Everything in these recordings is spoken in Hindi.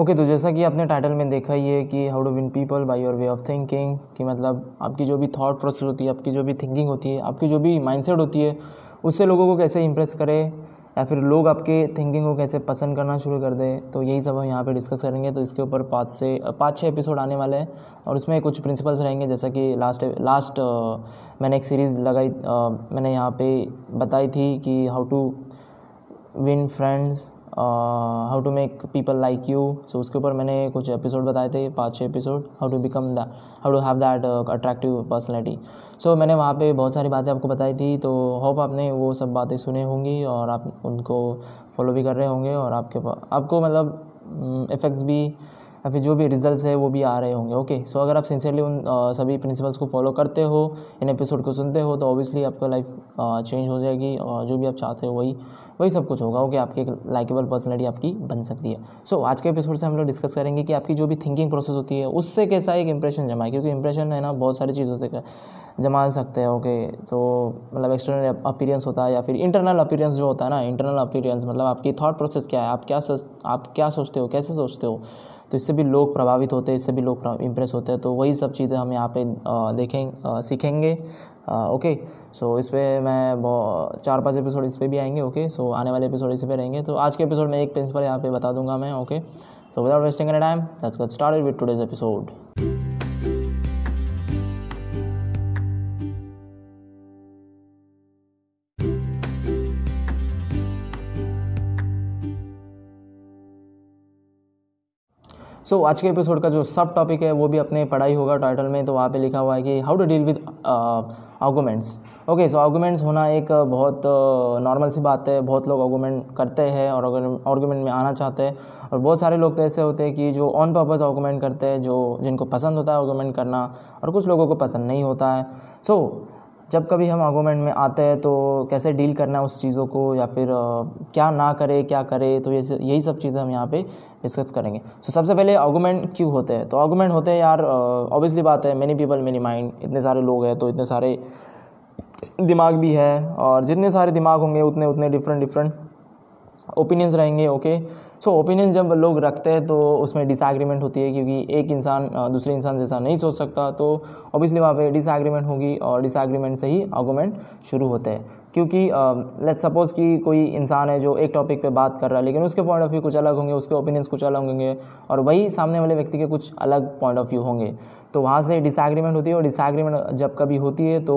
ओके तो जैसा कि आपने टाइटल में देखा ही है कि how to win people by your way of thinking कि मतलब आपकी जो भी थॉट प्रोसेस होती है, आपकी जो भी थिंकिंग होती है, आपकी जो भी माइंडसेट होती है, उससे लोगों को कैसे इंप्रेस करे, या फिर लोग आपके थिंकिंग को कैसे पसंद करना शुरू कर दें तो यही सब हम यहाँ पे डिस्कस करेंगे। तो इसके ऊपर पाँच से, पाँच छः एपिसोड आने वाले हैं और उसमें कुछ प्रिंसिपल्स रहेंगे, जैसा कि लास्ट लास्ट मैंने एक सीरीज़ लगाई मैंने यहाँ पे बताई थी कि how to win friends how to make people like you so उसके ऊपर मैंने कुछ एपिसोड बताए थे, पाँच छः episode how to become the how to have that attractive personality so मैंने वहाँ पे बहुत सारी बातें आपको बताई थी तो होप आपने वो सब बातें सुने होंगी और आप उनको फॉलो भी कर रहे होंगे और आपके आपको मतलब इफ़ेक्ट्स भी या फिर जो भी रिजल्ट्स है वो भी आ रहे होंगे। ओके सो अगर आप सिंसियरली उन सभी प्रिंसिपल्स को फॉलो करते हो इन एपिसोड को सुनते हो तो ऑब्वियसली आपका लाइफ चेंज हो जाएगी और जो भी आप चाहते हो वही वही सब कुछ होगा। ओके आपकी एक लाइकेबल पर्सनैलिटी आपकी बन सकती है। सो so, आज के एपिसोड से हम लोग डिस्कस करेंगे कि आपकी जो भी थिंकिंग प्रोसेस होती है उससे कैसा एक इंप्रेशन जमा है? क्योंकि इंप्रेशन है ना बहुत सारी चीज़ों से जमा सकते हैं। ओके तो मतलब एक्सटर्नल अपीरियंस होता है या फिर इंटरनल अपीरियंस जो होता है ना इंटरनल अपीरियंस मतलब आपकी थॉट प्रोसेस क्या है? आप क्या सोच आप क्या सोचते हो? कैसे सोचते हो? तो इससे भी लोग प्रभावित होते हैं, इससे भी लोग इम्प्रेस होते हैं। तो वही सब चीज़ें हम यहाँ पे देखें सीखेंगे। ओके सो इस पर मैं चार पाँच एपिसोड इस पर भी आएँगे ओके सो आने वाले एपिसोड इस पर रहेंगे। तो आज के एपिसोड में एक प्रिंसिपल यहाँ पे बता दूँगा मैं okay so without wasting any time let's get started with today's episode so so, आज के एपिसोड का जो सब टॉपिक है वो भी अपने पढ़ाई होगा टाइटल में तो वहाँ पे लिखा हुआ है कि how to deal with arguments okay so arguments होना एक बहुत नॉर्मल uh, सी बात है। बहुत लोग आर्गूमेंट करते हैं और आर्गूमेंट में आना चाहते हैं और बहुत सारे लोग तो ऐसे होते हैं कि जो ऑन पर्पज़ आर्गूमेंट करते हैं जो जिनको पसंद होता है आर्गूमेंट करना और कुछ लोगों को पसंद नहीं होता है। सो so, जब कभी हम आर्गूमेंट में आते हैं तो कैसे डील करना है उस चीज़ों को या फिर क्या ना करे क्या करे तो ये यही सब चीज़ें हम यहाँ पे डिस्कस करेंगे। सो so, सबसे पहले आर्गूमेंट क्यों होते हैं? तो आर्गूमेंट होते हैं यार ऑब्वियसली बात है मेनी पीपल मेनी माइंड इतने सारे लोग हैं तो इतने सारे दिमाग भी है और जितने सारे दिमाग होंगे उतने उतने डिफरेंट डिफरेंट ओपिनियंस रहेंगे ओके सो ओपिनियन जब लोग रखते हैं तो उसमें डिसएग्रीमेंट होती है क्योंकि एक इंसान दूसरे इंसान जैसा नहीं सोच सकता। तो ऑब्वियसली वहाँ पे डिसएग्रीमेंट होगी और डिसएग्रीमेंट से ही आर्गूमेंट शुरू होते हैं। क्योंकि लेट सपोज़ कि कोई इंसान है जो एक टॉपिक पे बात कर रहा है, लेकिन उसके पॉइंट ऑफ़ व्यू कुछ अलग होंगे, उसके ओपिनियंस कुछ अलग होंगे और वही सामने वाले व्यक्ति के कुछ अलग पॉइंट ऑफ़ व्यू होंगे। तो वहाँ से डिसएग्रीमेंट होती है और डिसएग्रीमेंट जब कभी होती है तो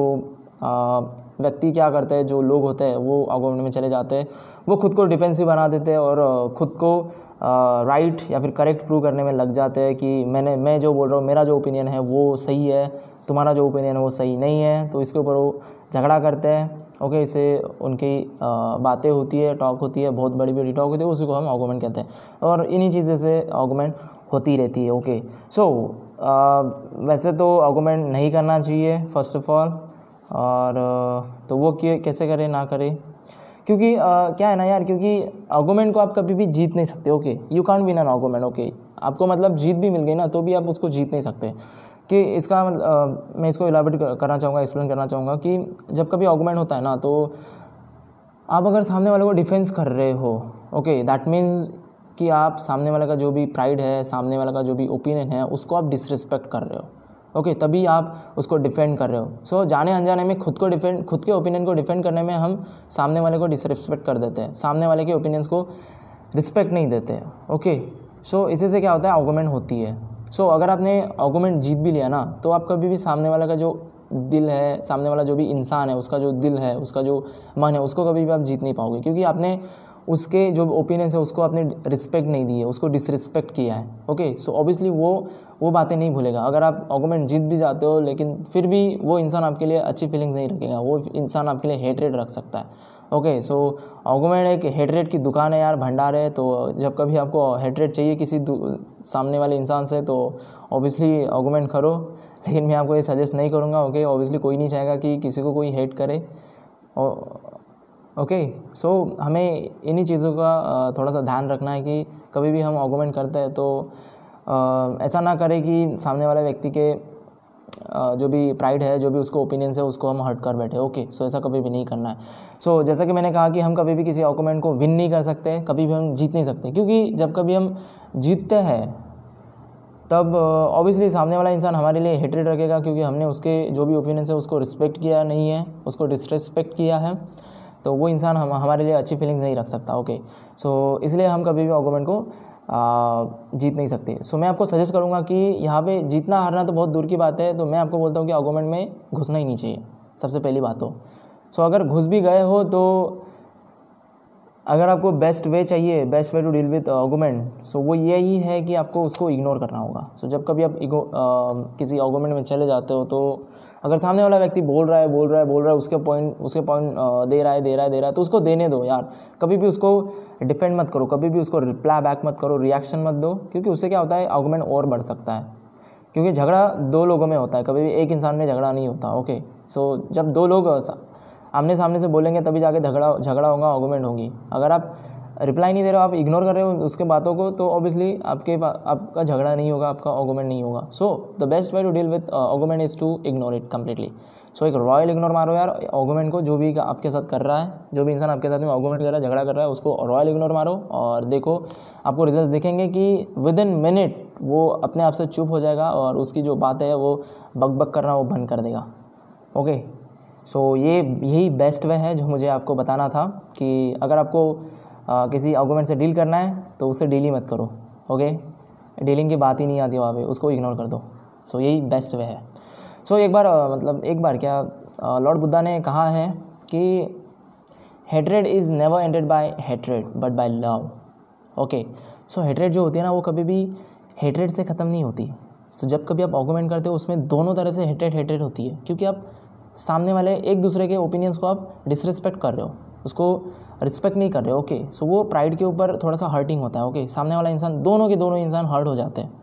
व्यक्ति क्या करते हैं जो लोग होते हैं वो आर्गूमेंट में चले जाते हैं। वो खुद को डिफेंसिव बना देते हैं और खुद को राइट या फिर करेक्ट प्रूव करने में लग जाते हैं कि मैंने मैं जो बोल रहा हूँ मेरा जो ओपिनियन है वो सही है तुम्हारा जो ओपिनियन है वो सही नहीं है तो इसके ऊपर वो झगड़ा करते हैं। ओके इसे उनकी बातें होती है टॉक होती है बहुत बड़ी बड़ी टॉक होती है उसी को हम आर्गूमेंट कहते हैं। और इन्हीं चीज़ें से आर्गूमेंट होती रहती है ओके। सो so, वैसे तो आर्गूमेंट नहीं करना चाहिए फ़र्स्ट ऑफ़ ऑल और तो वो कैसे करें ना करें। क्योंकि आ, क्या है ना यार क्योंकि आर्गूमेंट को आप कभी भी जीत नहीं सकते okay you can't win an argument okay आपको मतलब जीत भी मिल गई ना तो भी आप उसको जीत नहीं सकते। कि इसका मतलब मैं इसको इलाबरेट करना चाहूँगा एक्सप्लेन करना चाहूँगा कि जब कभी आर्गूमेंट होता है ना तो आप अगर सामने वाले को डिफेंस कर रहे हो ओके दैट मीन्स कि आप सामने वाले का जो भी प्राइड है सामने वाले का जो भी ओपिनियन है उसको आप डिसरिस्पेक्ट कर रहे हो। ओके तभी आप उसको डिफेंड कर रहे हो। सो so, जाने अनजाने में खुद को डिफेंड खुद के ओपिनियन को डिफेंड करने में हम सामने वाले को डिसरिस्पेक्ट कर देते हैं। सामने वाले के ओपिनियंस को रिस्पेक्ट नहीं देते। ओके सो इसी से क्या होता है? आर्गूमेंट होती है। सो so, अगर आपने आर्गूमेंट जीत भी लिया ना तो आप कभी भी सामने वाले का जो दिल है सामने वाला जो भी इंसान है उसका जो दिल है उसका जो मन है उसको कभी भी आप जीत नहीं पाओगे। क्योंकि आपने उसके जो ओपिनियंस है, उसको आपने रिस्पेक्ट नहीं दी है उसको डिसरिस्पेक्ट किया है ओके सो ऑब्वियसली वो वो बातें नहीं भूलेगा। अगर आप आर्गूमेंट जीत भी जाते हो, लेकिन फिर भी वो इंसान आपके लिए अच्छी फीलिंग्स नहीं रखेगा। वो इंसान आपके लिए हेटरेट रख सकता है ओके सो आर्गूमेंट एक हेटरेट की दुकान है यार, भंडार है। तो जब कभी आपको हेटरेट चाहिए किसी सामने वाले इंसान से तो ऑब्वियसली आर्गूमेंट करो। लेकिन मैं आपको ये सजेस्ट नहीं करूँगा ओके ऑब्वियसली कोई नहीं चाहेगा कि किसी को कोई हेट करे। ओके सो हमें इन्हीं चीज़ों का थोड़ा सा ध्यान रखना है कि कभी भी हम आर्गूमेंट करते हैं तो ऐसा ना करें कि सामने वाले व्यक्ति के जो भी प्राइड है जो भी उसको ओपिनियंस है उसको हम हर्ट कर बैठे। ओके सो ऐसा कभी भी नहीं करना है। सो so, जैसा कि मैंने कहा कि हम कभी भी किसी आर्गूमेंट को विन नहीं कर सकते कभी भी हम जीत नहीं सकते क्योंकि जब कभी हम जीतते हैं तब ऑब्वियसली सामने वाला इंसान हमारे लिए हेटरेड रखेगा क्योंकि हमने उसके जो भी ओपिनियंस है उसको रिस्पेक्ट किया नहीं है उसको डिसरिस्पेक्ट किया है। तो वो इंसान हम हमारे लिए अच्छी फीलिंग्स नहीं रख सकता ओके सो इसलिए हम कभी भी ऑगोमेंट को आ, जीत नहीं सकते। सो मैं आपको सजेस्ट करूँगा कि यहाँ पे जीतना हारना तो बहुत दूर की बात है तो मैं आपको बोलता हूँ कि ऑगोमेंट में घुसना ही नहीं चाहिए। सबसे पहली बात तो। सो अगर घुस भी गए हो तो अगर आपको बेस्ट वे चाहिए best way to deal with argument so वो यही है कि आपको उसको इग्नोर करना होगा। सो so, जब कभी आप इगो किसी आर्गूमेंट में चले जाते हो तो अगर सामने वाला व्यक्ति बोल रहा है बोल रहा है बोल रहा है उसके पॉइंट उसके पॉइंट दे रहा है दे रहा है दे रहा है तो उसको देने दो यार। कभी भी उसको डिफेंड मत करो कभी भी उसको रिप्लाई बैक मत करो रिएक्शन मत दो क्योंकि उससे क्या होता है आर्गूमेंट और बढ़ सकता है। क्योंकि झगड़ा दो लोगों में होता है कभी भी एक इंसान में झगड़ा नहीं होता ओके सो so, जब दो लोग आमने सामने से बोलेंगे, तभी जाके झगड़ा झगड़ा होगा आर्गूमेंट होगी। अगर आप रिप्लाई नहीं दे रहे हो, आप इग्नोर कर रहे हो उसके बातों को तो ऑब्वियसली आपके आपका झगड़ा नहीं होगा, आपका आर्गूमेंट नहीं होगा। So the best way to deal with argument is to ignore it completely so एक रॉयल इग्नोर मारो यार आर्गूमेंट को जो भी आपके साथ कर रहा है, जो भी इंसान आपके साथ में आर्गूमेंट कर रहा है, झगड़ा कर रहा है, उसको रॉयल इग्नोर मारो और देखो, आपको रिज़ल्ट देखेंगे कि विद इन मिनट वो अपने आप से चुप हो जाएगा और उसकी जो बात है वो बक बक करना वो बंद कर देगा। ओके सो so, ये यही बेस्ट वे है जो मुझे आपको बताना था कि अगर आपको आ, किसी आर्गूमेंट से डील करना है तो उससे डील ही मत करो ओके डीलिंग की बात ही नहीं आती वहाँ पे उसको इग्नोर कर दो। सो so, यही बेस्ट वे है। सो so, एक बार मतलब एक बार क्या लॉर्ड बुद्धा ने कहा है कि hatred is never ended by hatred but by love okay so hatred जो होती है ना वो कभी भी हेट्रेड से ख़त्म नहीं होती। सो so, जब कभी आप आर्गूमेंट करते हो उसमें दोनों तरफ़ से हेट्रेड हेट्रेड होती है क्योंकि आप सामने वाले एक दूसरे के ओपिनियंस को आप डिसरिस्पेक्ट कर रहे हो। उसको रिस्पेक्ट नहीं कर रहे ओके सो वो प्राइड के ऊपर थोड़ा सा हर्टिंग होता है ओके सामने वाला इंसान दोनों के दोनों इंसान हर्ट हो जाते हैं।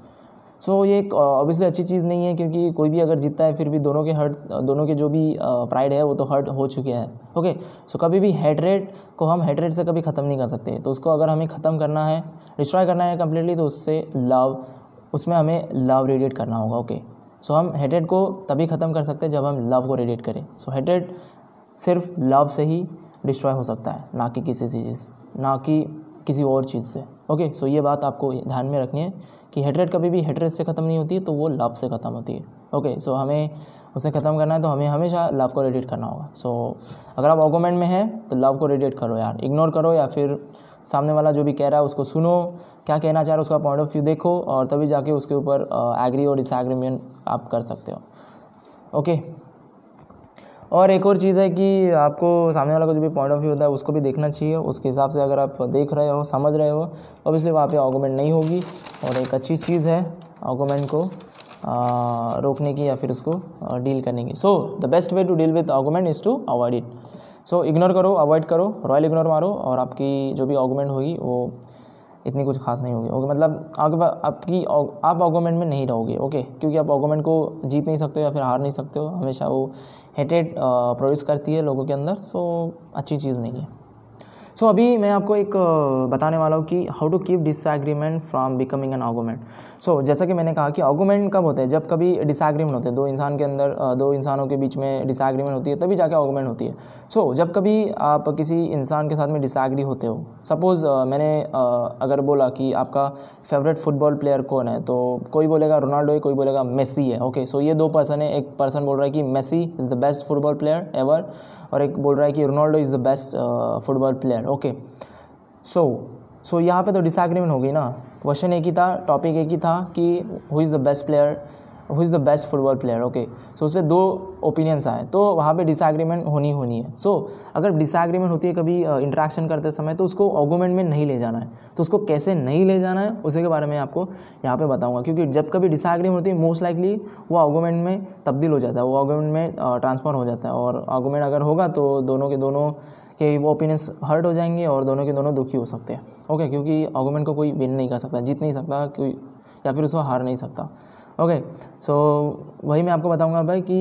सो so, ये एक ऑब्वियसली अच्छी चीज़ नहीं है क्योंकि कोई भी अगर जीतता है फिर भी दोनों के हर्ट दोनों के जो भी प्राइड है वो तो हर्ट हो चुके हैं ओके सो कभी भी हेटरेट को हम हेटरेट से कभी ख़त्म नहीं कर सकते। तो उसको अगर हमें ख़त्म करना है डिस्ट्रॉय करना है कम्प्लीटली तो उससे लव उसमें हमें लव रेडिएट करना होगा ओके सो हम हेटेड को तभी ख़त्म कर सकते हैं जब हम लव को रेडिएट करें। सो हेटेड सिर्फ़ लव से ही डिस्ट्रॉय हो सकता है, ना कि किसी चीज़ ना कि किसी और चीज़ से। ओके सो ये बात आपको ध्यान में रखनी है कि हेटरेट कभी भी हेटरेट से ख़त्म नहीं होती तो वो लव से ख़त्म होती है। ओके सो हमें उसे ख़त्म करना है तो हमें हमेशा लव को रेडिएट करना होगा। सो so, अगर आप आर्गूमेंट में हैं तो लव को रेडिएट करो यार। इग्नोर करो या फिर सामने वाला जो भी कह रहा है उसको सुनो। क्या कहना चाह रहा है उसका पॉइंट ऑफ़ व्यू देखो और तभी जाके उसके ऊपर एग्री और डिसएग्रीमेंट आप कर सकते हो। ओके और एक और चीज़ है कि आपको सामने वाला का जो भी पॉइंट ऑफ़ व्यू होता है उसको भी देखना चाहिए। उसके हिसाब से अगर आप देख रहे हो समझ रहे हो ऑब्वियसली वहाँ पे आर्गूमेंट नहीं होगी। और एक अच्छी चीज़ है आर्गूमेंट को। रोकने की या फिर उसको डील करने की। So the best way to deal with argument is to avoid it so ignore करो अवॉइड करो रॉयल इग्नोर मारो और आपकी जो भी आर्गूमेंट होगी, वो इतनी कुछ खास नहीं होगी। ओके मतलब आपके आपकी, आप आर्गूमेंट में नहीं रहोगे ओके क्योंकि आप आर्गूमेंट को जीत नहीं सकते हो या फिर हार नहीं सकते हो। हमेशा वो हेटेड प्रोड्यूस करती है लोगों के अंदर सो अच्छी चीज़ नहीं है। सो so, अभी मैं आपको एक बताने वाला हूँ कि how to keep disagreement from becoming an argument so जैसा कि मैंने कहा कि आर्गूमेंट कब होते हैं? जब कभी डिसएग्रीमेंट होते हैं। दो इंसान के अंदर दो इंसानों के बीच में डिसएग्रीमेंट होती है तभी जाके आर्गूमेंट होती है। सो so, जब कभी आप किसी इंसान के साथ में डिसएग्री होते हो सपोज़ मैंने अगर बोला कि आपका फेवरेट फुटबॉल प्लेयर कौन है तो कोई बोलेगा रोनाल्डो है कोई बोलेगा मेसी है। ओके okay, सो so ये दो पर्सन है। एक पर्सन बोल रहा है कि Messi is the best football player ever और एक बोल रहा है कि Ronaldo is the best football player okay so so यहाँ पे तो डिसएग्रीमेंट हो गई ना। क्वेश्चन एक ही था टॉपिक एक ही था कि who is the best player who is the best football player okay so उस पर दो ओपिनियंस आए तो वहाँ पे डिसएग्रीमेंट होनी होनी है। सो so, अगर डिसएग्रीमेंट होती है कभी इंट्रैक्शन करते समय तो उसको आर्गूमेंट में नहीं ले जाना है। तो उसको कैसे नहीं ले जाना है उसी के बारे में आपको यहाँ पे बताऊँगा। क्योंकि जब कभी डिसएग्रीमेंट होती है मोस्ट लाइकली वो आर्गूमेंट में तब्दील हो जाता है वो आर्गूमेंट में ट्रांसफ़र हो जाता है। और आर्गूमेंट अगर होगा तो दोनों के दोनों कि वो ओपिनियंस हर्ट हो जाएँगे और दोनों के दोनों दुखी हो सकते हैं। ओके क्योंकि आर्गूमेंट को कोई विन नहीं कर सकता जीत नहीं सकता कोई या फिर उसको हार नहीं सकता। ओके सो वही मैं आपको बताऊँगा भाई कि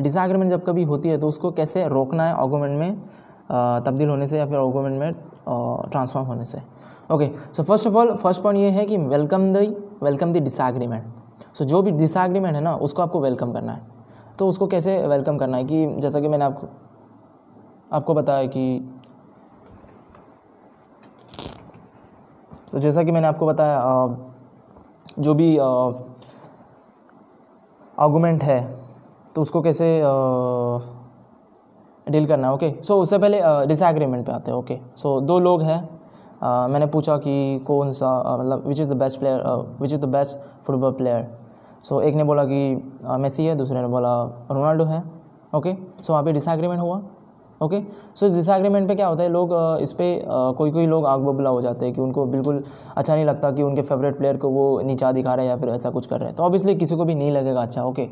डिसएग्रीमेंट जब कभी होती है तो उसको कैसे रोकना है आर्गूमेंट में तब्दील होने से या फिर आर्गूमेंट में ट्रांसफॉर्म होने से। Okay so first of all first point ये है कि welcome the welcome the disagreement so जो भी डिसएग्रीमेंट है ना, उसको आपको वेलकम करना है। तो उसको कैसे वेलकम करना है कि जैसा कि मैंने आपको आपको बताया कि तो जैसा कि मैंने आपको बताया जो भी आर्गूमेंट है तो उसको कैसे डील करना है? ओके सो उससे पहले डिसएग्रीमेंट पे आते हैं ओके सो दो लोग हैं मैंने पूछा कि कौन सा मतलब which is the best player which is the best football player so एक ने बोला कि मेसी है, दूसरे ने बोला रोनाल्डो है ओके सो वहाँ पे डिसएग्रीमेंट हुआ। ओके सो डिसएग्रीमेंट पे क्या होता है? लोग इस पर कोई कोई लोग आग बबला हो जाते हैं कि उनको बिल्कुल अच्छा नहीं लगता कि उनके फेवरेट प्लेयर को वो नीचा दिखा रहे हैं या फिर ऐसा कुछ कर रहे हैं। तो ऑब्वियसली किसी को भी नहीं लगेगा अच्छा ओके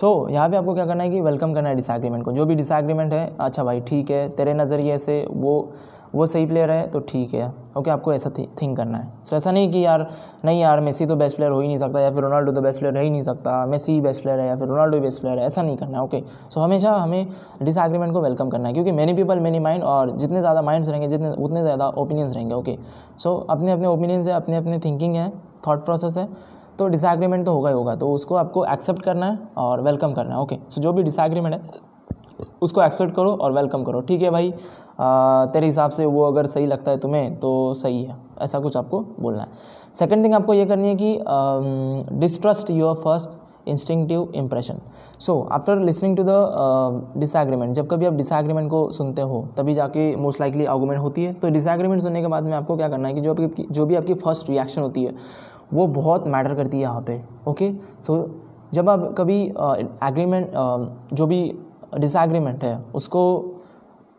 सो so, यहाँ पे आपको क्या करना है कि वेलकम करना है डिसएग्रीमेंट को। जो भी डिसएग्रीमेंट है अच्छा भाई ठीक है तेरे नज़रिए से वो वो सही प्लेयर है तो ठीक है। ओके आपको ऐसा थिंक करना है। सो ऐसा नहीं कि यार, नहीं यार, मेसी तो बेस्ट प्लेयर हो ही नहीं सकता, या फिर रोनाल्डो तो बेस्ट प्लेयर रह ही नहीं सकता, मेसी ही बेस्ट प्लेयर है, या फिर रोनाल्डो ही बेस्ट प्लेयर है, ऐसा नहीं करना है। ओके सो हमेशा हमें डिसएग्रीमेंट को वेलकम करना है, क्योंकि मैनी पीपल मैनी माइंड और जितने ज़्यादा माइंड्स रहेंगे, जितने, उतने ज़्यादा ओपिनियंस रहेंगे। ओके सो अपने अपने ओपिनियंस है, अपने अपने थिंकिंग है थाट प्रोसेस है तो डिसएग्रीमेंट तो होगा ही होगा तो उसको आपको एक्सेप्ट करना है और वेलकम करना है। ओके सो जो भी डिसएग्रीमेंट है उसको एक्सेप्ट करो और वेलकम करो। ठीक है भाई? आ, तेरे हिसाब से वो अगर सही लगता है तुम्हें तो सही है। ऐसा कुछ आपको बोलना है। सेकेंड थिंग आपको ये करनी है कि distrust your first instinctive impression so after listening to the disagreement जब कभी आप डिसएग्रीमेंट को सुनते हो तभी जाके मोस्ट लाइकली आर्गूमेंट होती है। तो डिसएग्रीमेंट सुनने के बाद में आपको क्या करना है कि जो आपकी जो भी आपकी फ़र्स्ट रिएक्शन होती है वो बहुत मैटर करती है यहाँ पे ओके सो जब आप कभी एग्रीमेंट जो भी डिसएग्रीमेंट है। उसको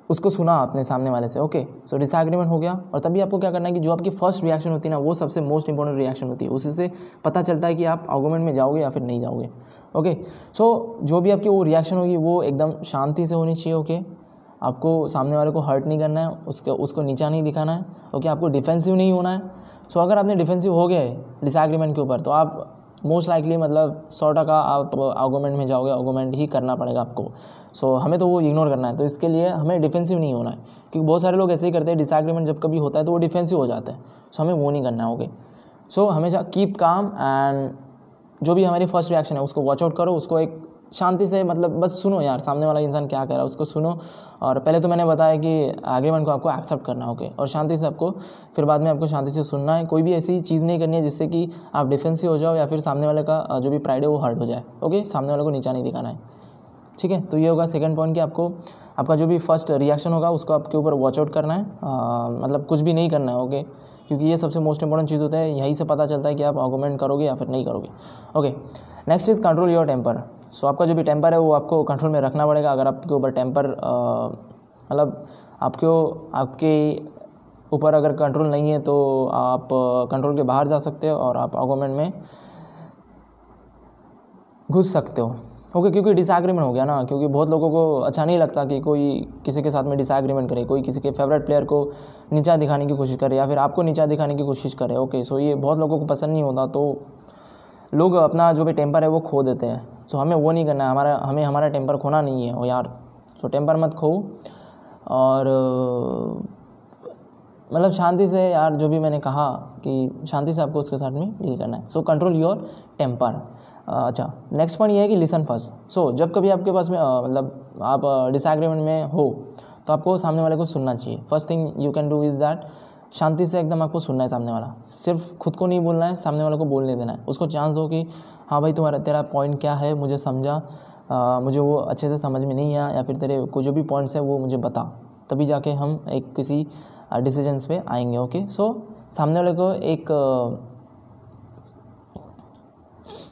उसको सुना आपने सामने वाले से। ओके सो डिसएग्रीमेंट हो गया और तभी आपको क्या करना है कि जो आपकी फ़र्स्ट रिएक्शन होती है ना, वो सबसे मोस्ट इंपॉर्टेंट रिएक्शन होती है। उसी से पता चलता है कि आप आर्गूमेंट में जाओगे या फिर नहीं जाओगे। ओके सो जो भी आपकी वो रिएक्शन होगी, वो एकदम शांति से होनी चाहिए ओके आपको सामने वाले को हर्ट नहीं करना है, उसके, उसको नीचा नहीं दिखाना है। ओके आपको डिफेंसिव नहीं होना है। सो अगर आपने डिफेंसिव हो गए डिसएग्रीमेंट के ऊपर तो आप मोस्ट लाइकली मतलब सौ टका आप आर्गूमेंट में जाओगे आर्गूमेंट ही करना पड़ेगा आपको। सो so, हमें तो वो इग्नोर करना है। तो इसके लिए हमें डिफेंसिव नहीं होना है। क्योंकि बहुत सारे लोग ऐसे ही करते हैं डिसएग्रीमेंट जब कभी होता है तो वो डिफेंसिव हो जाता है। सो so, हमें वो नहीं करना होगा सो so, हमेशा कीप काम एंड जो भी हमारी फ़र्स्ट रिएक्शन है उसको वॉच आउट करो उसको एक शांति से मतलब बस सुनो यार सामने वाला इंसान क्या कह रहा है उसको सुनो। और पहले तो मैंने बताया कि एग्रीमेंट को आपको एक्सेप्ट करना ओके और शांति से आपको फिर बाद में आपको शांति से सुनना है। कोई भी ऐसी चीज़ नहीं करनी है जिससे कि आप डिफेंसिव हो जाओ या फिर सामने वाले का जो भी प्राइड है वो हर्ट हो जाए ओके सामने वाले को नीचा नहीं दिखाना है ठीक है? तो ये होगा सेकंड पॉइंट कि आपको आपका जो भी फ़र्स्ट रिएक्शन होगा उसको आपके ऊपर वॉच आउट करना है। आ, मतलब कुछ भी नहीं करना है ओके क्योंकि ये सबसे मोस्ट इंपॉर्टेंट चीज़ होता है, यहीं से पता चलता है कि आप आर्गूमेंट करोगे या फिर नहीं करोगे। Okay next is control your temper so आपका जो भी टेम्पर है, वो आपको कंट्रोल में रखना पड़ेगा। अगर आपके ऊपर टेम्पर मतलब आपके आपके ऊपर अगर कंट्रोल नहीं है तो आप कंट्रोल के बाहर जा सकते हो और आप आर्गूमेंट में घुस सकते हो। ओके क्योंकि डिसएग्रीमेंट हो गया ना, क्योंकि बहुत लोगों को अच्छा नहीं लगता कि कोई किसी के साथ में डिसएग्रीमेंट करे, कोई किसी के फेवरेट प्लेयर को नीचा दिखाने की कोशिश करे या फिर आपको नीचा दिखाने की कोशिश करे ओके सो ये बहुत लोगों को पसंद नहीं होता तो लोग अपना जो भी टेम्पर है वो खो देते हैं। सो हमें वो नहीं करना है, हमारा, हमें हमारा टेम्पर खोना नहीं है, ओ यार। सो टेम्पर मत खो और मतलब शांति से यार जो भी मैंने कहा कि शांति से आपको उसके साथ में डील करना है। सो कंट्रोल योर टेम्पर अच्छा नेक्स्ट पॉइंट ये है कि लिसन फ़र्स्ट सो जब कभी आपके पास में मतलब आप डिसएग्रीमेंट में हो तो आपको सामने वाले को सुनना चाहिए. First thing you can do is that शांति से एकदम आपको सुनना है सामने वाला. सिर्फ़ खुद को नहीं बोलना है सामने वाले को बोलने देना है. उसको चांस दो कि हाँ भाई तुम्हारा तेरा पॉइंट क्या है? मुझे समझा. आ, मुझे वो अच्छे से समझ में नहीं आया या फिर तेरे को जो भी पॉइंट्स है वो मुझे बता. तभी जाके हम एक किसी डिसीजंस पे आएँगे ओके सो सामने वाले को एक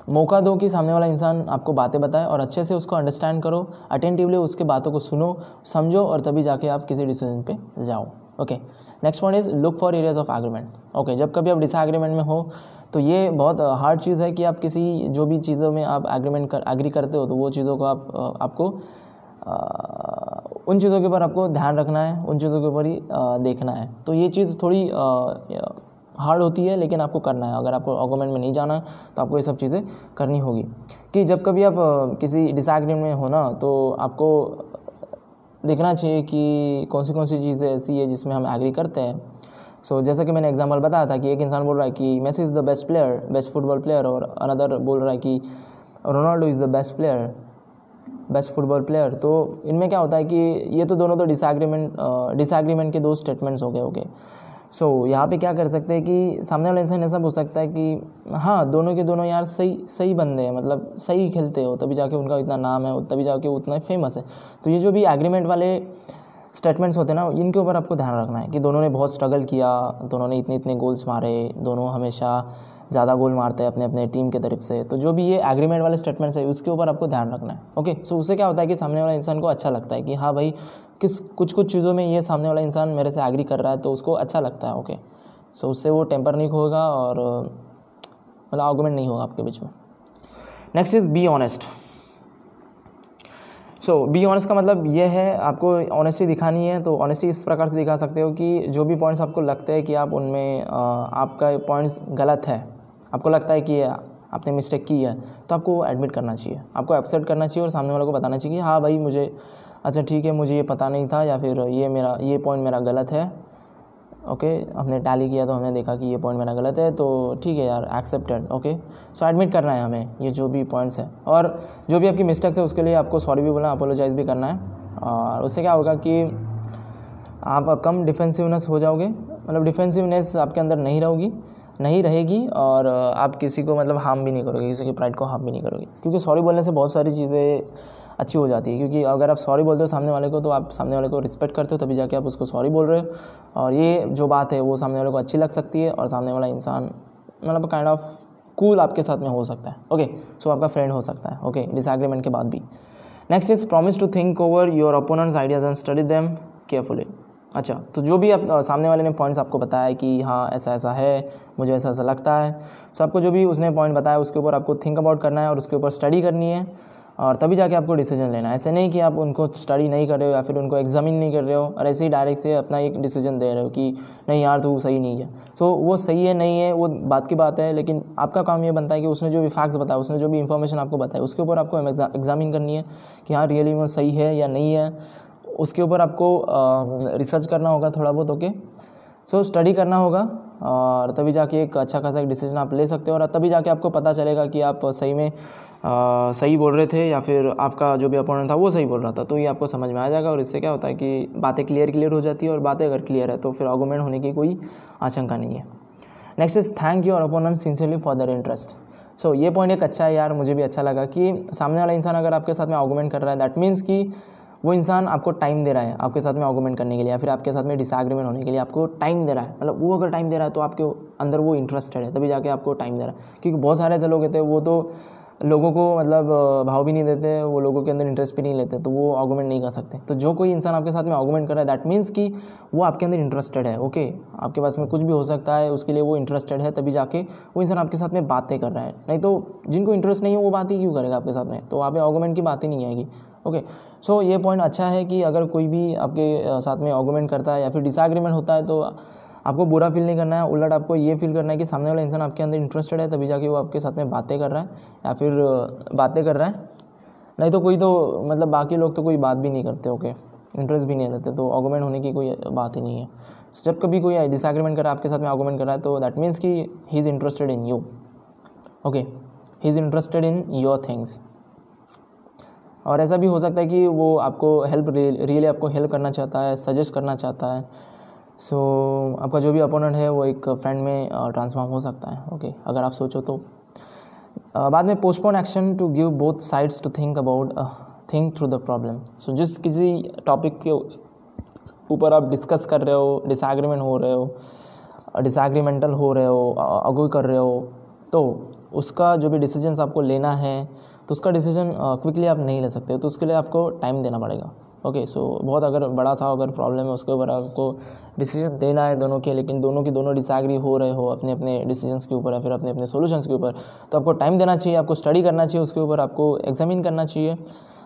मौका दो कि सामने वाला इंसान आपको बातें बताए और अच्छे से उसको अंडरस्टैंड करो अटेंटिवली उसके बातों को सुनो, समझो और तभी जाके आप किसी डिसीज़न पे जाओ। Okay next point is look for areas of agreement okay जब कभी आप डिसएग्रीमेंट में हो तो ये बहुत हार्ड चीज़ है कि आप किसी, जो भी चीज़ों में आप एग्रीमेंट कर एग्री करते हो तो वो चीज़ों को आप आपको उन चीज़ों के ऊपर आपको ध्यान रखना है, उन चीज़ों के ऊपर ही देखना है। तो ये चीज़ थोड़ी हार्ड होती है लेकिन आपको करना है। अगर आपको आर्गूमेंट में नहीं जाना तो आपको ये सब चीज़ें करनी होगी। कि जब कभी आप किसी डिसएग्रीमेंट में हो ना तो आपको देखना चाहिए कि कौन सी कौन सी चीज़ें ऐसी है जिसमें हम एग्री करते हैं। सो so, जैसा कि मैंने एग्जांपल बताया था कि एक इंसान बोल रहा है कि Messi is the best player best football player और अनदर बोल रहा है कि Ronaldo is the best player best football player तो इनमें क्या होता है कि ये तो दोनों तो डिसएग्रीमेंट डिसएग्रीमेंट के दो स्टेटमेंट्स हो गए ओके सो so, यहाँ पे क्या कर सकते हैं कि सामने वाला इंसान ऐसा पूछ सकता है कि हाँ दोनों के दोनों यार सही सही बंदे हैं मतलब सही खेलते हो तभी जाके उनका इतना नाम है तभी जाके उतना फ़ेमस है। तो ये जो भी एग्रीमेंट वाले स्टेटमेंट्स होते हैं ना इनके ऊपर आपको ध्यान रखना है कि दोनों ने बहुत स्ट्रगल किया दोनों ने इतने इतने गोल्स मारे दोनों हमेशा ज़्यादा गोल मारते हैं अपने अपने टीम के तरफ़ से। तो जो भी ये एग्रीमेंट वाले स्टेटमेंट्स है, उसके ऊपर आपको ध्यान रखना है। ओके सो उससे क्या होता है कि सामने वाला इंसान को अच्छा लगता है कि हाँ भाई, किस कुछ कुछ चीज़ों में ये सामने वाला इंसान मेरे से एग्री कर रहा है तो उसको अच्छा लगता है। ओके सो उससे वो टेम्पर नहीं होगा और मतलब आर्गूमेंट नहीं होगा आपके बीच में। Next is be honest so be honest का मतलब ये है, आपको ऑनेस्टी दिखानी है तो ऑनेस्टी इस प्रकार से दिखा सकते हो कि जो भी पॉइंट्स आपको लगते हैं कि आप उनमें आपका पॉइंट्स गलत है, आपको लगता है कि आपने मिस्टेक की है तो आपको एडमिट करना चाहिए। आपको एक्सेप्ट करना चाहिए और सामने वालों को बताना चाहिए कि हाँ भाई मुझे अच्छा ठीक है, मुझे ये पता नहीं था या फिर ये मेरा, ये पॉइंट मेरा गलत है। ओके हमने टैली किया तो हमने देखा कि ये पॉइंट मेरा गलत है तो ठीक है यार एक्सेप्टेड ओके सो एडमिट करना है हमें, ये जो भी पॉइंट्स है। और जो भी आपकी मिस्टेक्स है, उसके लिए आपको सॉरी भी बोलना अपोलोजाइज़ भी करना है। और उससे क्या होगा कि आप कम डिफेंसिवनेस हो जाओगे मतलब डिफेंसिवनेस आपके अंदर नहीं रहोगी, नहीं रहेगी, और आप किसी को मतलब हार्म भी नहीं करोगे, किसी की प्राइड को हार्म भी नहीं करोगे। क्योंकि सॉरी बोलने से बहुत सारी चीज़ें अच्छी हो जाती है। क्योंकि अगर आप सॉरी बोलते हो सामने वाले को तो आप सामने वाले को रिस्पेक्ट करते हो, तभी जाके आप उसको सॉरी बोल रहे हो। और ये जो बात है, वो सामने वाले को अच्छी लग सकती है और सामने वाला इंसान मतलब काइंड ऑफ़ कूल आपके साथ में हो सकता है। ओके सो आपका फ्रेंड हो सकता है। ओके डिसएग्रीमेंट के बाद भी। Next is promise to think over your opponent's ideas and study them carefully अच्छा तो जो भी आप, सामने वाले ने पॉइंट्स आपको बताया कि हाँ ऐसा ऐसा है, मुझे ऐसा ऐसा लगता है। सो आपको जो भी उसने पॉइंट बताया, उसके ऊपर आपको थिंक अबाउट करना है और उसके ऊपर स्टडी करनी है। और तभी जाके आपको डिसीज़न लेना है। ऐसे नहीं कि आप उनको स्टडी नहीं कर रहे हो या फिर उनको एग्जामिन नहीं कर रहे हो और ऐसे ही डायरेक्ट से अपना एक डिसीज़न दे रहे हो कि नहीं यार तू सही नहीं है। सो so, वो सही है नहीं है वो बात की बात है लेकिन आपका काम ये बनता है कि उसने जो भी फैक्ट्स बताया उसने जो भी इन्फॉर्मेशन आपको बताया उसके ऊपर आपको एग्जामिन करनी है कि हाँ रियली वो सही है या नहीं है। उसके ऊपर आपको रिसर्च करना होगा थोड़ा बहुत ओके सो स्टडी करना होगा और तभी जाके एक अच्छा खासा एक डिसीज़न आप ले सकते हो और तभी जाके आपको पता चलेगा कि आप सही में आ, सही बोल रहे थे या फिर आपका जो भी अपोनेंट था वो सही बोल रहा था? तो ये आपको समझ में आ जाएगा और इससे क्या होता है कि बातें क्लियर क्लियर हो जाती है और बातें अगर क्लियर है तो फिर आर्गूमेंट होने की कोई आशंका नहीं है। Next is thank you your opponent sincerely for their interest so ये पॉइंट एक अच्छा है यार मुझे भी अच्छा लगा कि सामने वाला इंसान अगर आपके साथ में आर्गूमेंट कर रहा है दैट मीन्स कि वो इंसान आपको टाइम दे रहा है आपके साथ में आर्गूमेंट करने के लिए या फिर आपके साथ में डिसएग्रीमेंट होने के लिए आपको टाइम दे रहा है। मतलब वो अगर टाइम दे रहा है तो आपके अंदर वो इंटरेस्टेड है तभी जाके आपको टाइम दे रहा है। क्योंकि बहुत सारे ऐसे लोग होते हैं वो तो लोगों को मतलब भाव भी नहीं देते, वो लोगों के अंदर इंटरेस्ट भी नहीं लेते तो वो आर्गूमेंट नहीं कर सकते। तो जो कोई इंसान आपके साथ में आर्गूमेंट कर रहा है दैट मीन्स कि वो आपके अंदर इंटरेस्टेड है ओके आपके पास में कुछ भी हो सकता है, उसके लिए वो इंटरेस्टेड है, तभी जाके वो इंसान आपके साथ में बातें कर रहा है। नहीं तो जिनको इंटरेस्ट नहीं हो, वो बात ही क्यों करेगा आपके साथ में? तो वहाँ पे आर्गूमेंट की बात ही नहीं आएगी ओके सो ये पॉइंट अच्छा है कि अगर कोई भी आपके साथ में आर्गूमेंट करता है या फिर डिसएग्रीमेंट होता है तो आपको बुरा फील नहीं करना है, उलट आपको ये फील करना है कि सामने वाला इंसान आपके अंदर इंटरेस्टेड है, तभी जाके वो आपके साथ में बातें कर रहा है, या फिर बातें कर रहा है। नहीं तो कोई तो मतलब बाकी लोग तो कोई बात भी नहीं करते ओके इंटरेस्ट भी नहीं लेते तो आर्गूमेंट होने की कोई बात ही नहीं है। जब कभी कोई डिसएग्रीमेंट कर आपके साथ में आर्गूमेंट कर है तो दैट मीन्स कि he is interested in you okay he is interested in your things और ऐसा भी हो सकता है कि वो आपको हेल्प रियली आपको हेल्प करना चाहता है सजेस्ट करना चाहता है सो so, आपका जो भी अपोनेंट है वो एक फ्रेंड में ट्रांसफॉर्म हो सकता है ओके okay, अगर आप सोचो तो। बाद में postpone action to give both sides to think about think through the problem so जिस किसी टॉपिक के ऊपर आप डिस्कस कर रहे हो डिसएग्रीमेंट हो रहे हो डिसएग्रीमेंटल हो रहे हो अगुई कर रहे हो तो उसका जो भी डिसीज़न आपको लेना है तो उसका डिसीज़न क्विकली आप नहीं ले सकते तो उसके लिए आपको टाइम देना पड़ेगा। ओके सो बहुत अगर बड़ा था, अगर प्रॉब्लम है, उसके ऊपर आपको डिसीज़न देना है दोनों के, लेकिन दोनों की दोनों डिसएग्री हो रहे हो अपने अपने डिसीजंस के ऊपर या फिर अपने अपने सॉल्यूशंस के ऊपर तो आपको टाइम देना चाहिए, आपको स्टडी करना चाहिए उसके ऊपर, आपको एग्जामिन करना चाहिए,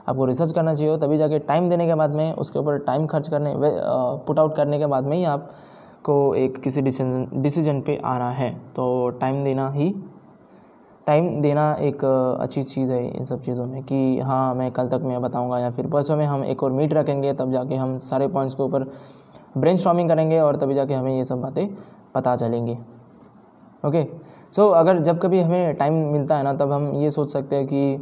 आपको रिसर्च करना चाहिए तभी जाके टाइम देने के बाद में, उसके ऊपर टाइम खर्च करने पुट आउट करने के बाद में ही आपको एक किसी डिसीज़न डिसीज़न पे आना है तो टाइम देना ही टाइम देना एक अच्छी चीज़ है इन सब चीज़ों में कि हाँ मैं कल तक मैं बताऊँगा या फिर परसों में हम एक और मीट रखेंगे तब जाके हम सारे पॉइंट्स के ऊपर ब्रेन करेंगे और तभी जाके हमें ये सब बातें पता चलेंगी। ओके सो so, अगर जब कभी हमें टाइम मिलता है ना तब हम ये सोच सकते हैं कि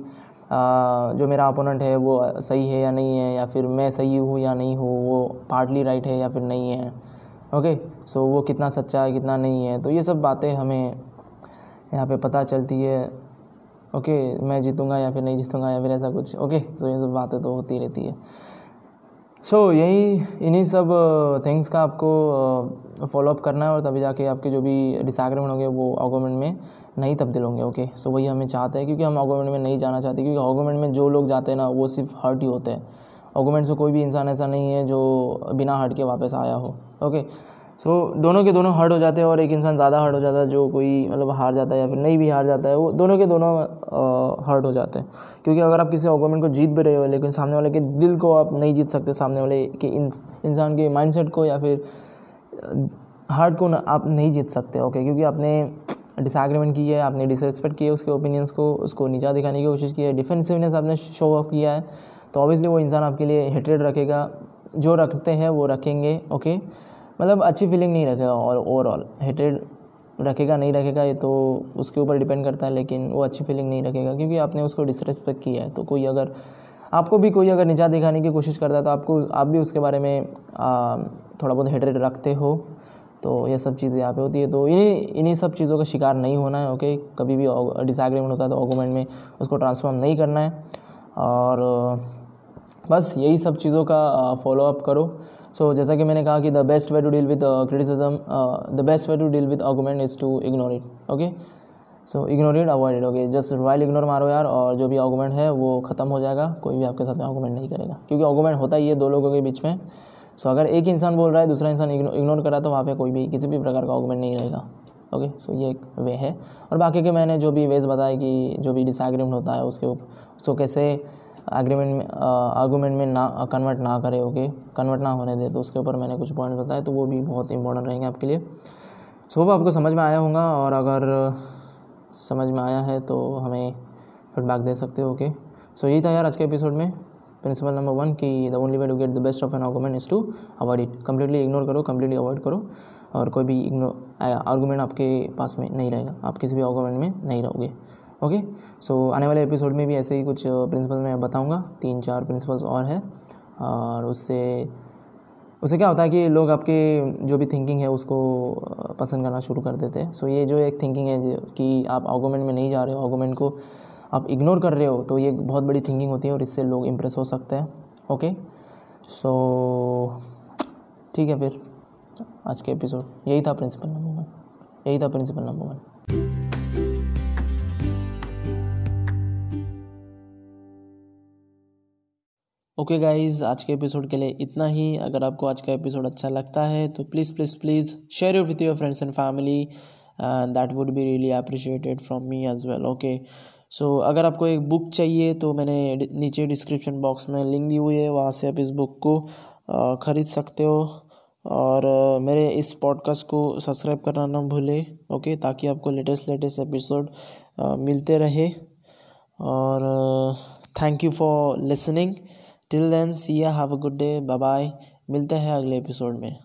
आ, जो मेरा अपोनेंट है वो सही है या नहीं है या फिर मैं सही हूँ या नहीं हूँ वो पार्टली राइट है या फिर नहीं है। ओके सो so, वो कितना सच्चा है कितना नहीं है तो ये सब बातें हमें यहाँ पे पता चलती है ओके मैं जीतूँगा या फिर नहीं जीतूँगा या फिर ऐसा कुछ ओके सो ये सब बातें तो होती रहती है। सो so, यही इन्हीं सब थिंग्स का आपको फॉलोअप करना है और तभी जाके आपके जो भी डिसएग्रीमेंट होंगे वो आर्गूमेंट में नहीं तब्दील होंगे ओके सो वही हमें चाहते हैं क्योंकि हम आर्गूमेंट में नहीं जाना चाहते क्योंकि आर्गूमेंट में जो लोग जाते हैं ना वो सिर्फ़ हर्ट ही होते हैं। आर्गूमेंट से कोई भी इंसान ऐसा नहीं है जो बिना हर्ट के वापस आया हो ओके सो so, दोनों के दोनों हर्ट हो जाते हैं और एक इंसान ज़्यादा हर्ट हो जाता है जो कोई मतलब हार जाता है या फिर नहीं भी हार जाता है वो दोनों के दोनों हर्ट हो जाते हैं। क्योंकि अगर आप किसी ऑर्गोमेंट को जीत भी रहे हो लेकिन सामने वाले के दिल को आप नहीं जीत सकते सामने वाले के इंसान के माइंडसेट को या फिर हार्ट को आप नहीं जीत सकते ओके क्योंकि आपने डिसएग्रीमेंट की है आपने डिसरिस्पेक्ट किया उसके ओपिनियंस को उसको नीचा दिखाने की कोशिश की है डिफेंसिवनेस आपने शो ऑफ़ किया है तो ऑब्वियसली वो इंसान आपके लिए हेटरेड रखेगा। जो रखते हैं वो रखेंगे ओके मतलब अच्छी फीलिंग नहीं रखेगा और ओवरऑल हेटेड रखेगा नहीं रखेगा ये तो उसके ऊपर डिपेंड करता है लेकिन वो अच्छी फीलिंग नहीं रखेगा क्योंकि आपने उसको डिसरेस्पेक्ट किया है। तो कोई अगर आपको भी कोई अगर निजात दिखाने की कोशिश करता है तो आपको आप भी उसके बारे में आ, थोड़ा बहुत हेटरेड रखते हो। तो ये सब चीज़ें यहाँ पे होती है। तो इन्हीं इन्हीं सब चीज़ों का शिकार नहीं होना है ओके कभी भी डिसएग्रीमेंट होता है तो आर्गूमेंट में उसको ट्रांसफॉर्म नहीं करना है। और बस यही सब चीज़ों का फॉलोअप करो। सो जैसा कि मैंने कहा कि the best way to deal with criticism the best way to deal with argument is to ignore it okay so ignore it avoid it okay just royal ignore मारो यार और जो भी आर्गूमेंट है वो ख़त्म हो जाएगा कोई भी आपके साथ में आर्गूमेंट नहीं करेगा। क्योंकि आर्गूमेंट होता ही है दो लोगों के बीच में। सो so, अगर एक इंसान बोल रहा है दूसरा इंसान इग्नोर कर रहा है तो वहाँ पे कोई भी किसी भी प्रकार का आर्गूमेंट नहीं रहेगा ओके सो ये एक वे है। और बाकी के मैंने जो भी वेज बताया कि जो भी डिसएग्रीमेंट होता है उसके उसको कैसे एग्रीमेंट में आर्गूमेंट में ना कन्वर्ट ना करे ओके कन्वर्ट ना होने दे तो उसके ऊपर मैंने कुछ पॉइंट बताए तो वो भी बहुत इंपॉर्टेंट रहेंगे आपके लिए। सो so, आपको समझ में आया होगा और अगर समझ में आया है तो हमें फीडबैक दे सकते हो ओके सो यही था यार आज के एपिसोड में। प्रिंसिपल नंबर वन कि the only way to get the best of an argument is to avoid it completely ignore करो कम्प्लीटली अवॉइड करो और कोई भी इग्नोर आर्गूमेंट आपके पास में नहीं रहेगा। आप किसी भी आर्गूमेंट में नहीं रहोगे। ओके सो आने वाले एपिसोड में भी ऐसे ही कुछ प्रिंसिपल मैं बताऊँगा। तीन, चार प्रिंसिपल्स और हैं। और उससे उससे क्या होता है कि लोग आपके जो भी थिंकिंग है उसको पसंद करना शुरू कर देते हैं। सो ये जो एक थिंकिंग है कि आप आर्गूमेंट में नहीं जा रहे हो आर्गूमेंट को आप इग्नोर कर रहे हो तो ये बहुत बड़ी थिंकिंग होती है और इससे लोग इम्प्रेस हो सकते हैं। ओके सो ठीक है फिर। आज के एपिसोड यही था प्रिंसिपल नंबर वन यही था principle number one okay guys आज के एपिसोड के लिए इतना ही। अगर आपको आज का एपिसोड अच्छा लगता है तो please please please share with your friends and family and that would be really appreciated from me as well okay so अगर आपको एक बुक चाहिए तो मैंने नीचे डिस्क्रिप्शन बॉक्स में लिंक दी हुई है, वहाँ से आप इस बुक को ख़रीद सकते हो। और मेरे इस पॉडकास्ट को सब्सक्राइब करना ना भूलें ओके ताकि आपको लेटेस्ट लेटेस्ट एपिसोड मिलते रहे। और thank you for listening till then see ya have a good day bye bye मिलते हैं अगले एपिसोड में।